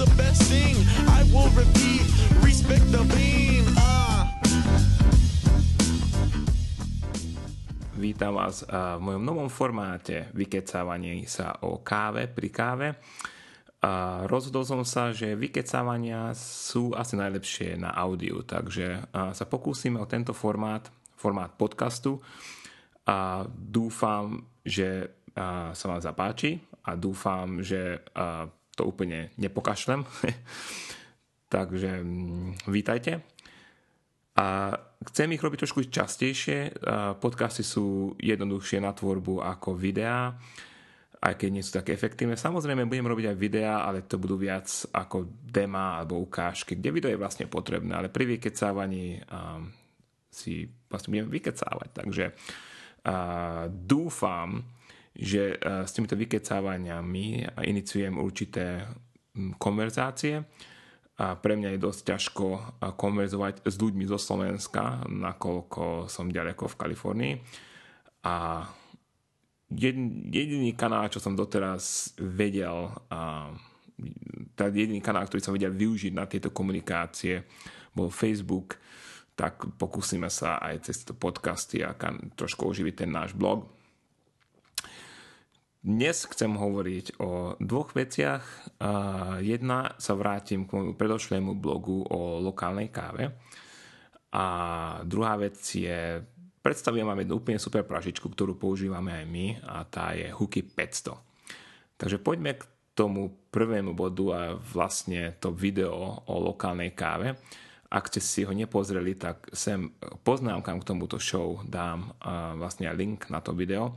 the best thing. I will repeat, respect the pain. Ah. Vítam vás eh, v mojom novom formáte vykecávanie sa o káve pri káve. A rozhodol som sa, že vykecávania sú asi najlepšie na audiu, takže eh, sa pokúsime o tento formát, formát podcastu a dúfam, že sa vám zapáči a dúfam, že to úplne nepokašlem. takže mm, vítajte. A chcem ich robiť trošku častejšie. Podcasty sú jednoduchšie na tvorbu ako videá, aj keď nie sú také efektívne. Samozrejme, budem robiť aj videá, ale to budú viac ako dema alebo ukážky, kde video je vlastne potrebné, ale pri vykecávaní um, si vlastne budem vykecávať. Takže uh, dúfam, že uh, s týmito vykecávaniami iniciujem určité konverzácie, a pre mňa je dosť ťažko konverzovať s ľuďmi zo Slovenska, nakoľko som ďaleko v Kalifornii. A jediný kanál, čo som doteraz vedel, teda jediný kanál, ktorý som vedel využiť na tieto komunikácie, bol Facebook, tak pokúsime sa aj cez tieto podcasty a trošku oživiť ten náš blog. Dnes chcem hovoriť o dvoch veciach. Jedna sa vrátim k môjmu predošlému blogu o lokálnej káve. A druhá vec je, predstavujem vám jednu úplne super pražičku, ktorú používame aj my a tá je Hooky 500. Takže poďme k tomu prvému bodu a vlastne to video o lokálnej káve. Ak ste si ho nepozreli, tak sem poznámkam k tomuto show dám vlastne link na to video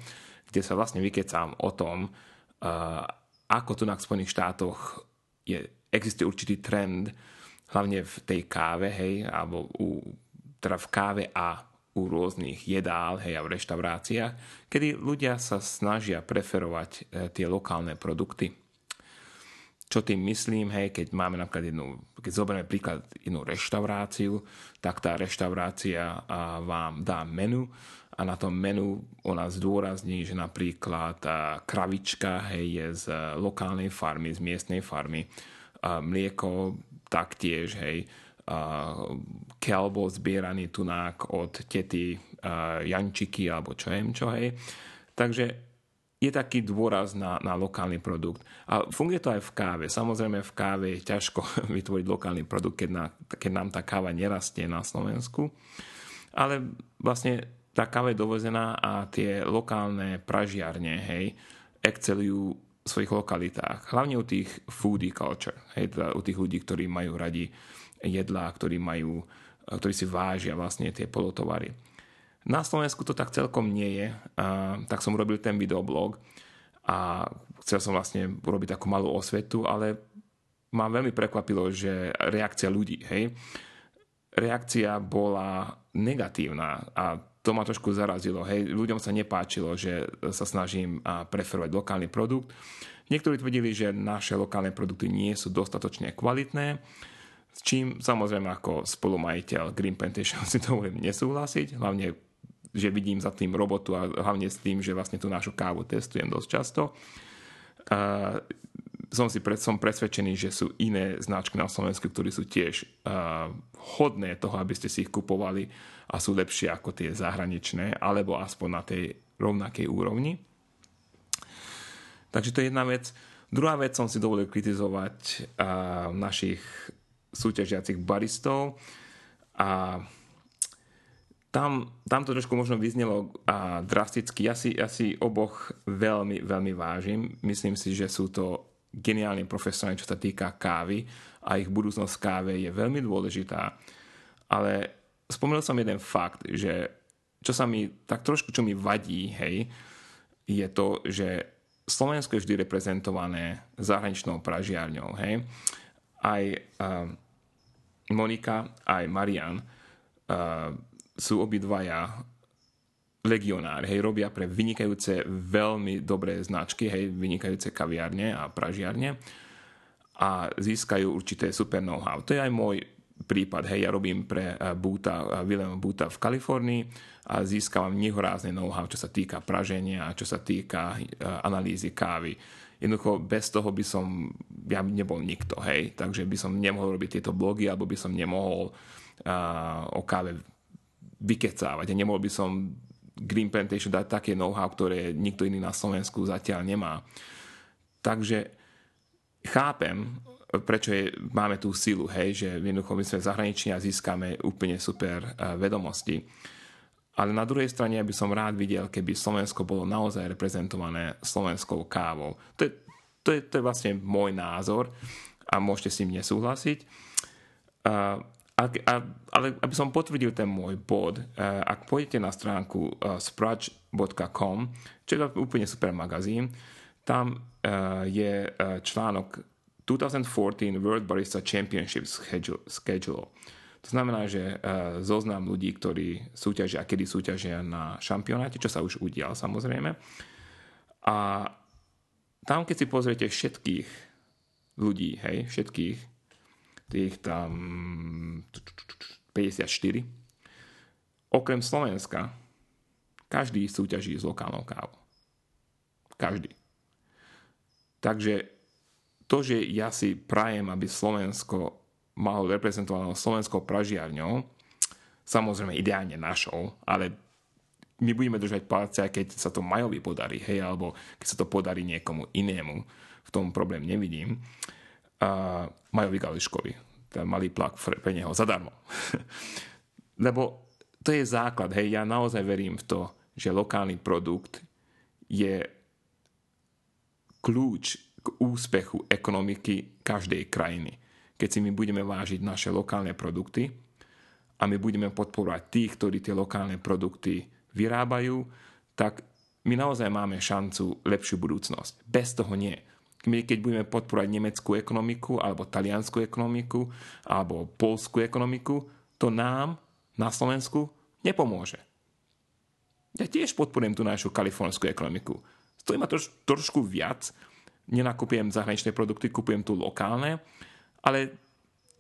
kde sa vlastne vykecám o tom, uh, ako tu na Spojených štátoch je, existuje určitý trend, hlavne v tej káve, hej, alebo u, teda v káve a u rôznych jedál, hej, a v reštauráciách, kedy ľudia sa snažia preferovať e, tie lokálne produkty. Čo tým myslím, hej, keď máme napríklad jednu, keď zoberieme príklad jednu reštauráciu, tak tá reštaurácia a, vám dá menu a na tom menu ona zdôrazní, že napríklad kravička hej, je z lokálnej farmy, z miestnej farmy, a mlieko taktiež, hej, kel bol zbieraný tunák od tety Jančiky alebo čo viem čo, hej. Takže je taký dôraz na, na lokálny produkt. A funguje to aj v káve. Samozrejme v káve je ťažko vytvoriť lokálny produkt, keď, na, keď nám tá káva nerastie na Slovensku. Ale vlastne tá káva je dovezená a tie lokálne pražiarne, hej, excelujú v svojich lokalitách. Hlavne u tých foodie culture, hej, teda u tých ľudí, ktorí majú radi jedlá, ktorí majú, ktorí si vážia vlastne tie polotovary. Na Slovensku to tak celkom nie je, a, tak som urobil ten videoblog a chcel som vlastne urobiť takú malú osvetu, ale ma veľmi prekvapilo, že reakcia ľudí, hej, reakcia bola negatívna a to ma trošku zarazilo. Hej, ľuďom sa nepáčilo, že sa snažím preferovať lokálny produkt. Niektorí tvrdili, že naše lokálne produkty nie sú dostatočne kvalitné, s čím samozrejme ako spolumajiteľ Green Plantation si dovolím nesúhlasiť, hlavne že vidím za tým robotu a hlavne s tým, že vlastne tú našu kávu testujem dosť často. Som si pred, som presvedčený, že sú iné značky na Slovensku, ktoré sú tiež uh, hodné toho, aby ste si ich kupovali a sú lepšie ako tie zahraničné, alebo aspoň na tej rovnakej úrovni. Takže to je jedna vec. Druhá vec som si dovolil kritizovať uh, našich súťažiacich baristov a tam, tam to trošku možno vyznelo a drasticky. Ja si, ja si oboch veľmi, veľmi vážim. Myslím si, že sú to geniálnym profesorom, čo sa týka kávy a ich budúcnosť káve je veľmi dôležitá. Ale spomenul som jeden fakt, že čo sa mi tak trošku, čo mi vadí, hej, je to, že Slovensko je vždy reprezentované zahraničnou pražiarňou, hej. Aj uh, Monika, aj Marian uh, sú obidvaja legionári, hej, robia pre vynikajúce, veľmi dobré značky, hej, vynikajúce kaviárne a pražiarne a získajú určité super know-how. To je aj môj prípad, hej, ja robím pre Búta, eh, Willem Búta v Kalifornii a získavam nehorázne know-how, čo sa týka praženia čo sa týka eh, analýzy kávy. Jednoducho bez toho by som, ja nebol nikto, hej, takže by som nemohol robiť tieto blogy, alebo by som nemohol uh, o káve vykecávať a nemohol by som Green Plantation dať také know-how, ktoré nikto iný na Slovensku zatiaľ nemá. Takže chápem, prečo je, máme tú silu, hej, že jednoducho my sme v zahraničí a získame úplne super uh, vedomosti. Ale na druhej strane ja by som rád videl, keby Slovensko bolo naozaj reprezentované slovenskou kávou. To je, to je, to je vlastne môj názor a môžete s ním nesúhlasiť. Uh, a, a, ale aby som potvrdil ten môj bod, uh, ak pôjdete na stránku uh, sprudge.com, čo je úplne super magazín, tam uh, je článok 2014 World Barista Championship Schedule. To znamená, že zoznam ľudí, ktorí súťažia a kedy súťažia na šampionáte, čo sa už udial samozrejme. A tam, keď si pozriete všetkých ľudí, hej, všetkých tých tam 54. Okrem Slovenska, každý súťaží s lokálnou kávou. Každý. Takže to, že ja si prajem, aby Slovensko malo reprezentované slovenskou pražiarňou, samozrejme ideálne našou, ale my budeme držať palce, keď sa to Majovi podarí, hej, alebo keď sa to podarí niekomu inému. V tom problém nevidím a Majovi Gališkovi. Ten malý plak pre neho zadarmo. Lebo to je základ. Hej, ja naozaj verím v to, že lokálny produkt je kľúč k úspechu ekonomiky každej krajiny. Keď si my budeme vážiť naše lokálne produkty a my budeme podporovať tých, ktorí tie lokálne produkty vyrábajú, tak my naozaj máme šancu lepšiu budúcnosť. Bez toho nie my keď budeme podporovať nemeckú ekonomiku, alebo taliansku ekonomiku, alebo polskú ekonomiku, to nám na Slovensku nepomôže. Ja tiež podporujem tú našu kalifornskú ekonomiku. Stojí ma troš, trošku viac, nenakupujem zahraničné produkty, kupujem tu lokálne, ale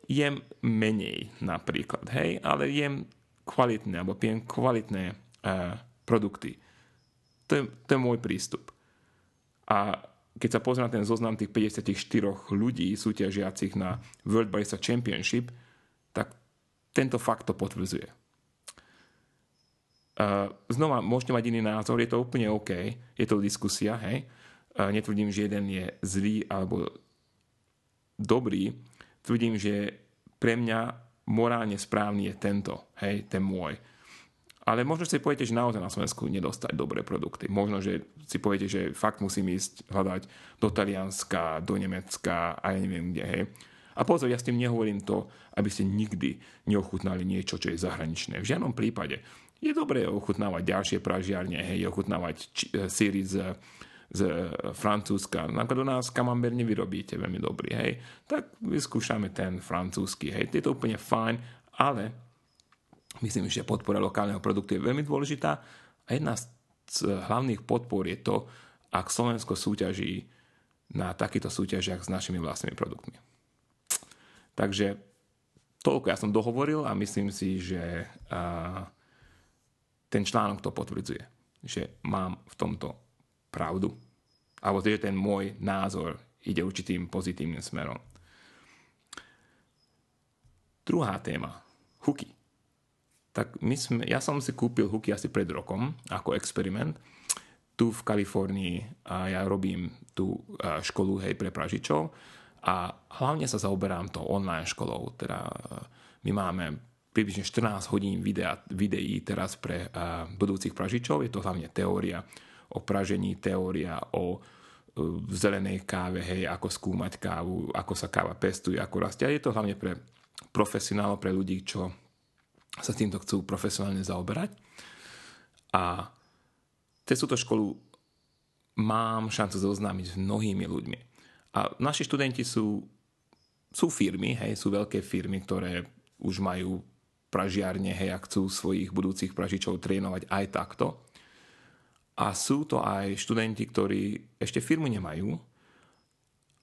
jem menej napríklad, hej, ale jem kvalitné, alebo pijem kvalitné uh, produkty. To je, to je môj prístup. A keď sa pozrie na ten zoznam tých 54 ľudí súťažiacich na World Barista Championship, tak tento fakt to potvrdzuje. Uh, znova, môžete mať iný názor, je to úplne OK, je to diskusia, hej. Uh, netvrdím, že jeden je zlý alebo dobrý, tvrdím, že pre mňa morálne správny je tento, hej, ten môj. Ale možno si poviete, že naozaj na Slovensku nedostať dobré produkty. Možno, že si poviete, že fakt musím ísť hľadať do Talianska, do Nemecka a ja neviem kde. Hej. A pozor, ja s tým nehovorím to, aby ste nikdy neochutnali niečo, čo je zahraničné. V žiadnom prípade. Je dobré ochutnávať ďalšie pražiarne, hej, ochutnávať e, síry z, z Francúzska. Napríklad u nás kamamber nevyrobíte veľmi dobrý, hej. Tak vyskúšame ten francúzsky, hej. Je to úplne fajn, ale Myslím, že podpora lokálneho produktu je veľmi dôležitá a jedna z hlavných podpor je to, ak Slovensko súťaží na takýchto súťažiach s našimi vlastnými produktmi. Takže toľko ja som dohovoril a myslím si, že ten článok to potvrdzuje, že mám v tomto pravdu. Alebo že ten môj názor ide určitým pozitívnym smerom. Druhá téma. Huky tak my sme, ja som si kúpil huky asi pred rokom ako experiment tu v Kalifornii a ja robím tú školu hej pre pražičov a hlavne sa zaoberám to online školou. Teda my máme približne 14 hodín videa, videí teraz pre uh, budúcich pražičov. Je to hlavne teória o pražení, teória o uh, zelenej káve, hej, ako skúmať kávu, ako sa káva pestuje, ako rastie. A je to hlavne pre profesionálov, pre ľudí, čo sa týmto chcú profesionálne zaoberať. A cez túto školu mám šancu zoznámiť s mnohými ľuďmi. A naši študenti sú, sú firmy, hej, sú veľké firmy, ktoré už majú pražiarne, hej, a chcú svojich budúcich pražičov trénovať aj takto. A sú to aj študenti, ktorí ešte firmu nemajú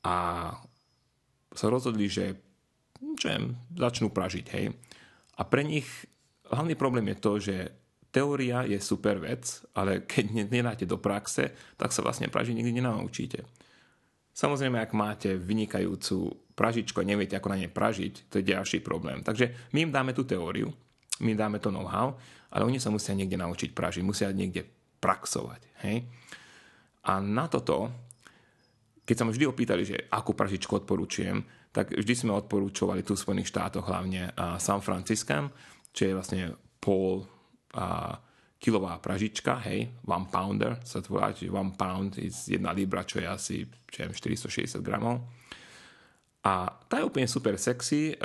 a sa rozhodli, že čo viem, začnú pražiť, hej. A pre nich hlavný problém je to, že teória je super vec, ale keď nedáte do praxe, tak sa vlastne pražiť nikdy nenaučíte. Samozrejme, ak máte vynikajúcu pražičku a neviete, ako na nej pražiť, to je ďalší problém. Takže my im dáme tú teóriu my dáme to know-how, ale oni sa musia niekde naučiť pražiť, musia niekde praxovať. Hej? A na toto, keď sa ma vždy opýtali, že akú pražičku odporúčujem, tak vždy sme odporúčovali tu v Spojených štátoch hlavne San Franciscan, čo je vlastne pol a, kilová pražička, hej, one pounder sa to volá, čiže one pound je jedna libra, čo je asi čo je 460 gramov. A tá je úplne super sexy,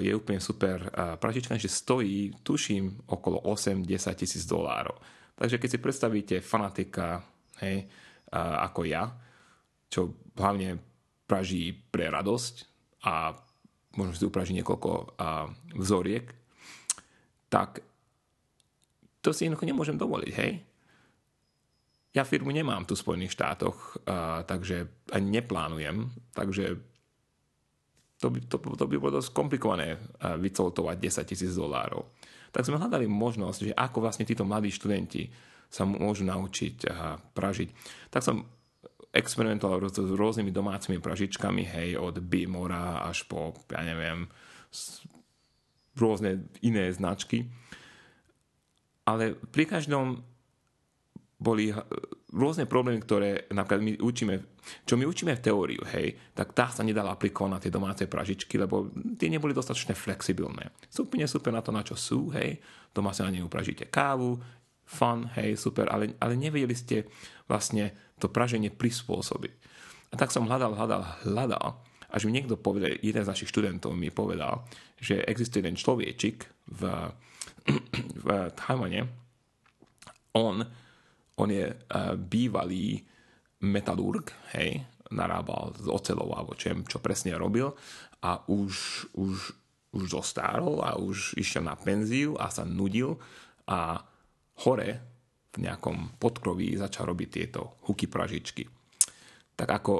je úplne super pražička, že stojí, tuším, okolo 8-10 tisíc dolárov. Takže keď si predstavíte fanatika, hej, ako ja, čo hlavne praží pre radosť a možno si upraží niekoľko uh, vzoriek, tak to si jednoducho nemôžem dovoliť, hej. Ja firmu nemám tu v Spojených štátoch, uh, takže ani neplánujem, takže to by, to, to by bolo dosť komplikované vycoltovať 10 tisíc dolárov. Tak sme hľadali možnosť, že ako vlastne títo mladí študenti sa môžu naučiť uh, pražiť. Tak som experimentoval s rôznymi domácimi pražičkami, hej, od Bimora až po, ja neviem, rôzne iné značky. Ale pri každom boli rôzne problémy, ktoré napríklad my učíme, čo my učíme v teóriu, hej, tak tá sa nedala aplikovať na tie domáce pražičky, lebo tie neboli dostatočne flexibilné. Sú úplne super na to, na čo sú, hej, doma sa na nej upražíte kávu, fun, hej, super, ale, ale nevedeli ste vlastne to praženie prispôsobiť. A tak som hľadal, hľadal, hľadal, až mi niekto povedal, jeden z našich študentov mi povedal, že existuje jeden človečik v, v Tajvane, on on je uh, bývalý metalurg, hej, narábal s ocelou alebo čem, čo presne robil a už, už, už zostárol a už išiel na penziu a sa nudil a hore v nejakom podkroví začal robiť tieto huky pražičky. Tak ako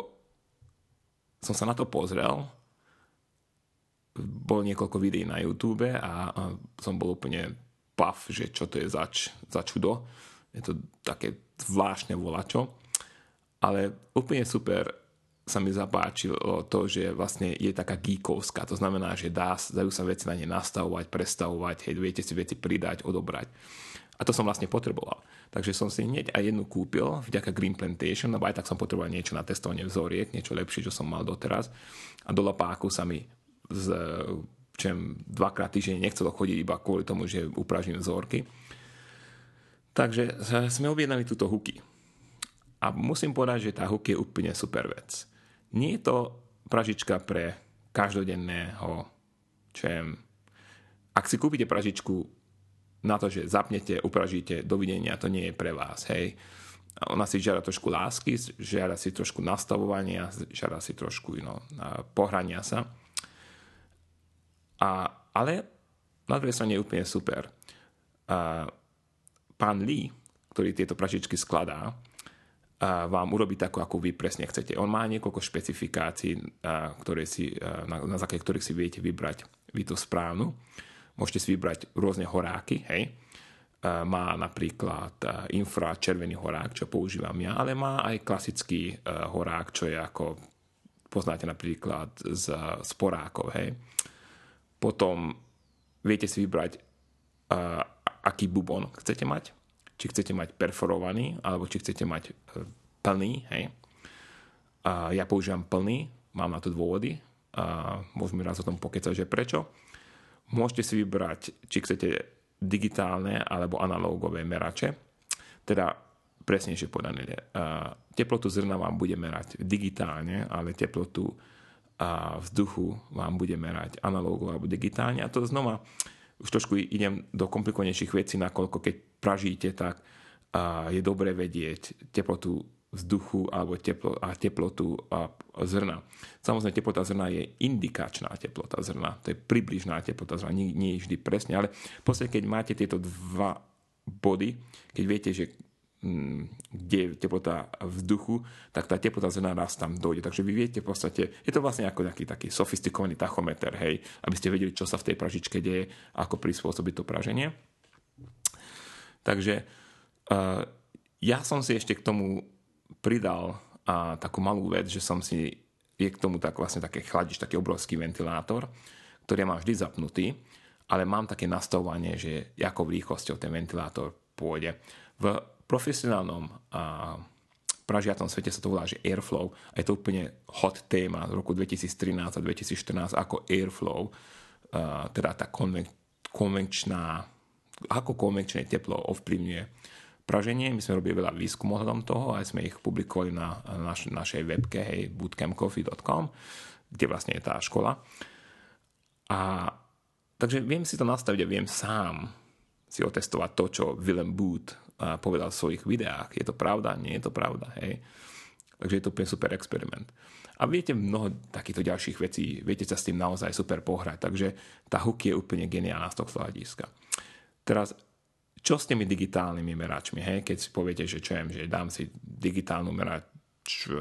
som sa na to pozrel, bol niekoľko videí na YouTube a, som bol úplne paf, že čo to je zač, za čudo je to také zvláštne volačo, ale úplne super sa mi zapáčilo to, že vlastne je taká geekovská, to znamená, že dá, dajú sa veci na ne nastavovať, prestavovať, hej, viete si veci pridať, odobrať. A to som vlastne potreboval. Takže som si hneď aj jednu kúpil vďaka Green Plantation, lebo aj tak som potreboval niečo na testovanie vzoriek, niečo lepšie, čo som mal doteraz. A do lapáku sa mi z, čem dvakrát týždeň nechcelo chodiť iba kvôli tomu, že upražím vzorky Takže sme objednali túto huky. A musím povedať, že tá huky je úplne super vec. Nie je to pražička pre každodenného, čo ak si kúpite pražičku na to, že zapnete, upražíte, dovidenia, to nie je pre vás, hej. Ona si žiada trošku lásky, žiada si trošku nastavovania, žiada si trošku know, pohrania sa. A, ale na druhej strane je úplne super. A, pán Lee, ktorý tieto pražičky skladá, vám urobí takú, ako vy presne chcete. On má niekoľko špecifikácií, ktoré si, na, na základe ktorých si viete vybrať vy tú správnu. Môžete si vybrať rôzne horáky, hej. Má napríklad infračervený horák, čo používam ja, ale má aj klasický horák, čo je ako poznáte napríklad z sporákov, hej. Potom viete si vybrať aký bubon chcete mať, či chcete mať perforovaný, alebo či chcete mať e, plný, hej. Ja používam plný, mám na to dôvody, a môžeme raz o tom pokecať, že prečo. Môžete si vybrať, či chcete digitálne alebo analógové merače. Teda presnejšie povedané, teplotu zrna vám bude merať digitálne, ale teplotu vzduchu vám bude merať analógovo alebo digitálne. A to znova už trošku idem do komplikovanejších vecí, nakoľko keď pražíte, tak je dobré vedieť teplotu vzduchu alebo teplo, a teplotu a zrna. Samozrejme, teplota zrna je indikačná teplota zrna, to je približná teplota zrna, nie, nie je vždy presne, ale v podstate, keď máte tieto dva body, keď viete, že Mm, kde je teplota vzduchu, tak tá teplota zrna raz tam dojde. Takže vy viete v podstate, je to vlastne ako nejaký taký sofistikovaný tachometer, hej, aby ste vedeli, čo sa v tej pražičke deje, ako prispôsobiť to praženie. Takže uh, ja som si ešte k tomu pridal uh, takú malú vec, že som si, je k tomu tak vlastne také chladič, taký obrovský ventilátor, ktorý mám vždy zapnutý ale mám také nastavovanie, že ako rýchlosťou ten ventilátor pôjde. V profesionálnom a, pražiacom svete sa to volá, že airflow a je to úplne hot téma z roku 2013 a 2014 ako airflow, a, teda tá konven- konvenčná, ako konvenčné teplo ovplyvňuje praženie. My sme robili veľa výskumov ohľadom toho a sme ich publikovali na naš, našej webke hej, bootcampcoffee.com, kde vlastne je tá škola. A takže viem si to nastaviť a viem sám si otestovať to, čo Willem Booth povedal v svojich videách. Je to pravda? Nie je to pravda. Hej? Takže je to úplne super experiment. A viete mnoho takýchto ďalších vecí, viete sa s tým naozaj super pohrať, takže tá hook je úplne geniálna z tohto hľadiska. Teraz čo s tými digitálnymi meračmi, hej? keď si poviete, že čo viem, že dám si digitálnu merač e,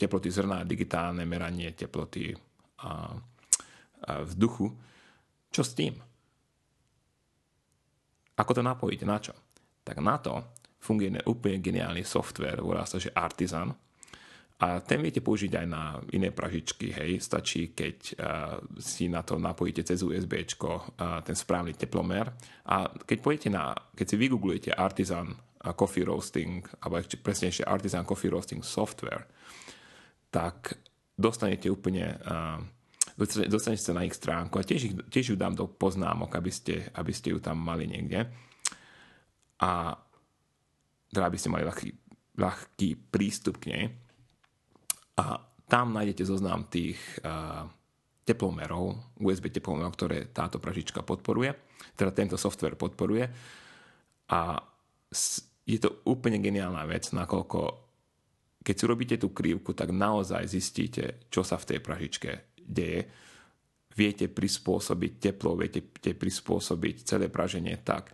teploty zrna, digitálne meranie teploty a, a vzduchu, čo s tým? Ako to napojiť? Na čo? Tak na to funguje úplne geniálny software, volá sa, že Artisan, a ten viete použiť aj na iné pražičky, hej. Stačí, keď uh, si na to napojíte cez USB uh, ten správny teplomer. A keď pôjdete na, keď si vygooglujete Artisan uh, Coffee Roasting, alebo ešte presnejšie Artisan Coffee Roasting Software, tak dostanete úplne uh, dostanete sa na ich stránku a tiež, tiež ju dám do poznámok, aby ste, aby ste ju tam mali niekde. A teda aby ste mali ľahký, ľahký prístup k nej a tam nájdete zoznam tých uh, teplomerov, USB teplomerov, ktoré táto pražička podporuje, teda tento software podporuje. A je to úplne geniálna vec, nakoľko keď si robíte tú krivku, tak naozaj zistíte, čo sa v tej pražičke deje. Viete prispôsobiť teplo, viete prispôsobiť celé praženie tak,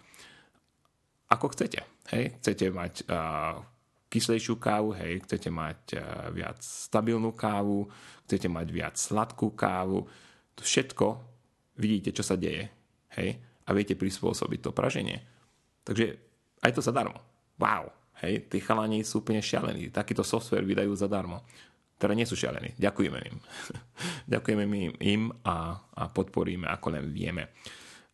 ako chcete. Hej? Chcete mať uh, kyslejšiu kávu, hej, chcete mať uh, viac stabilnú kávu, chcete mať viac sladkú kávu, to všetko vidíte, čo sa deje, hej, a viete prispôsobiť to praženie. Takže aj to zadarmo. Wow, hej, tí chalani sú úplne šialení, takýto software vydajú zadarmo. Teda nie sú šialení, ďakujeme im. ďakujeme im a, a podporíme, ako len vieme.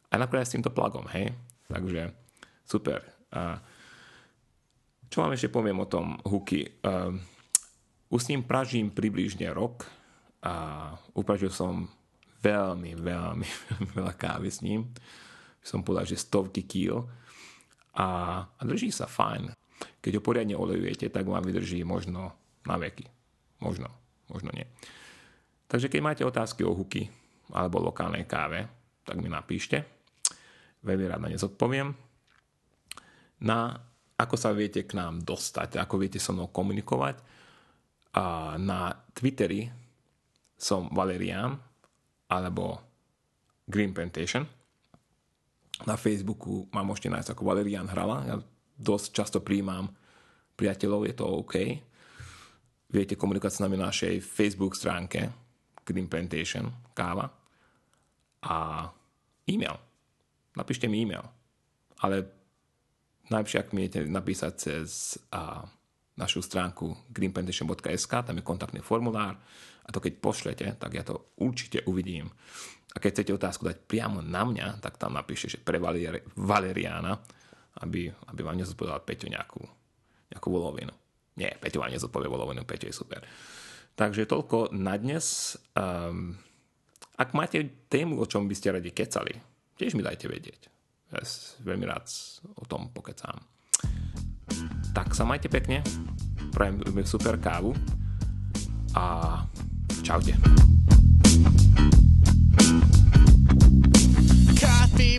A nakoniec s týmto plagom, hej, takže super. A, čo vám ešte poviem o tom huky? Uh, už s ním pražím približne rok a upražil som veľmi, veľmi veľa kávy s ním. Som povedal, že stovky kýl a, a drží sa fajn. Keď ho poriadne olejujete, tak vám vydrží možno na veky. Možno, možno nie. Takže keď máte otázky o huky alebo lokálnej káve, tak mi napíšte. Veľmi rád na ne zodpoviem. Na ako sa viete k nám dostať, ako viete so mnou komunikovať. A na Twitteri som Valerian alebo Green Plantation. Na Facebooku ma môžete nájsť ako Valerian Hrala. Ja dosť často príjmam priateľov, je to OK. Viete komunikovať s nami na našej Facebook stránke Green Plantation káva a e-mail. Napíšte mi e-mail. Ale Najlepšie, ak mi napísať cez a, našu stránku greenplantation.sk, tam je kontaktný formulár a to keď pošlete, tak ja to určite uvidím. A keď chcete otázku dať priamo na mňa, tak tam napíšte, že pre Valeri- Valeriana, aby, aby vám nezodpovedal Peťo nejakú, nejakú volovinu. Nie, Peťo vám nezodpovie volovinu, Peťo je super. Takže toľko na dnes. Um, ak máte tému, o čom by ste radi kecali, tiež mi dajte vedieť. Ja veľmi rád o tom pokecám. Tak sa majte pekne, prajem super kávu a čaute. Coffee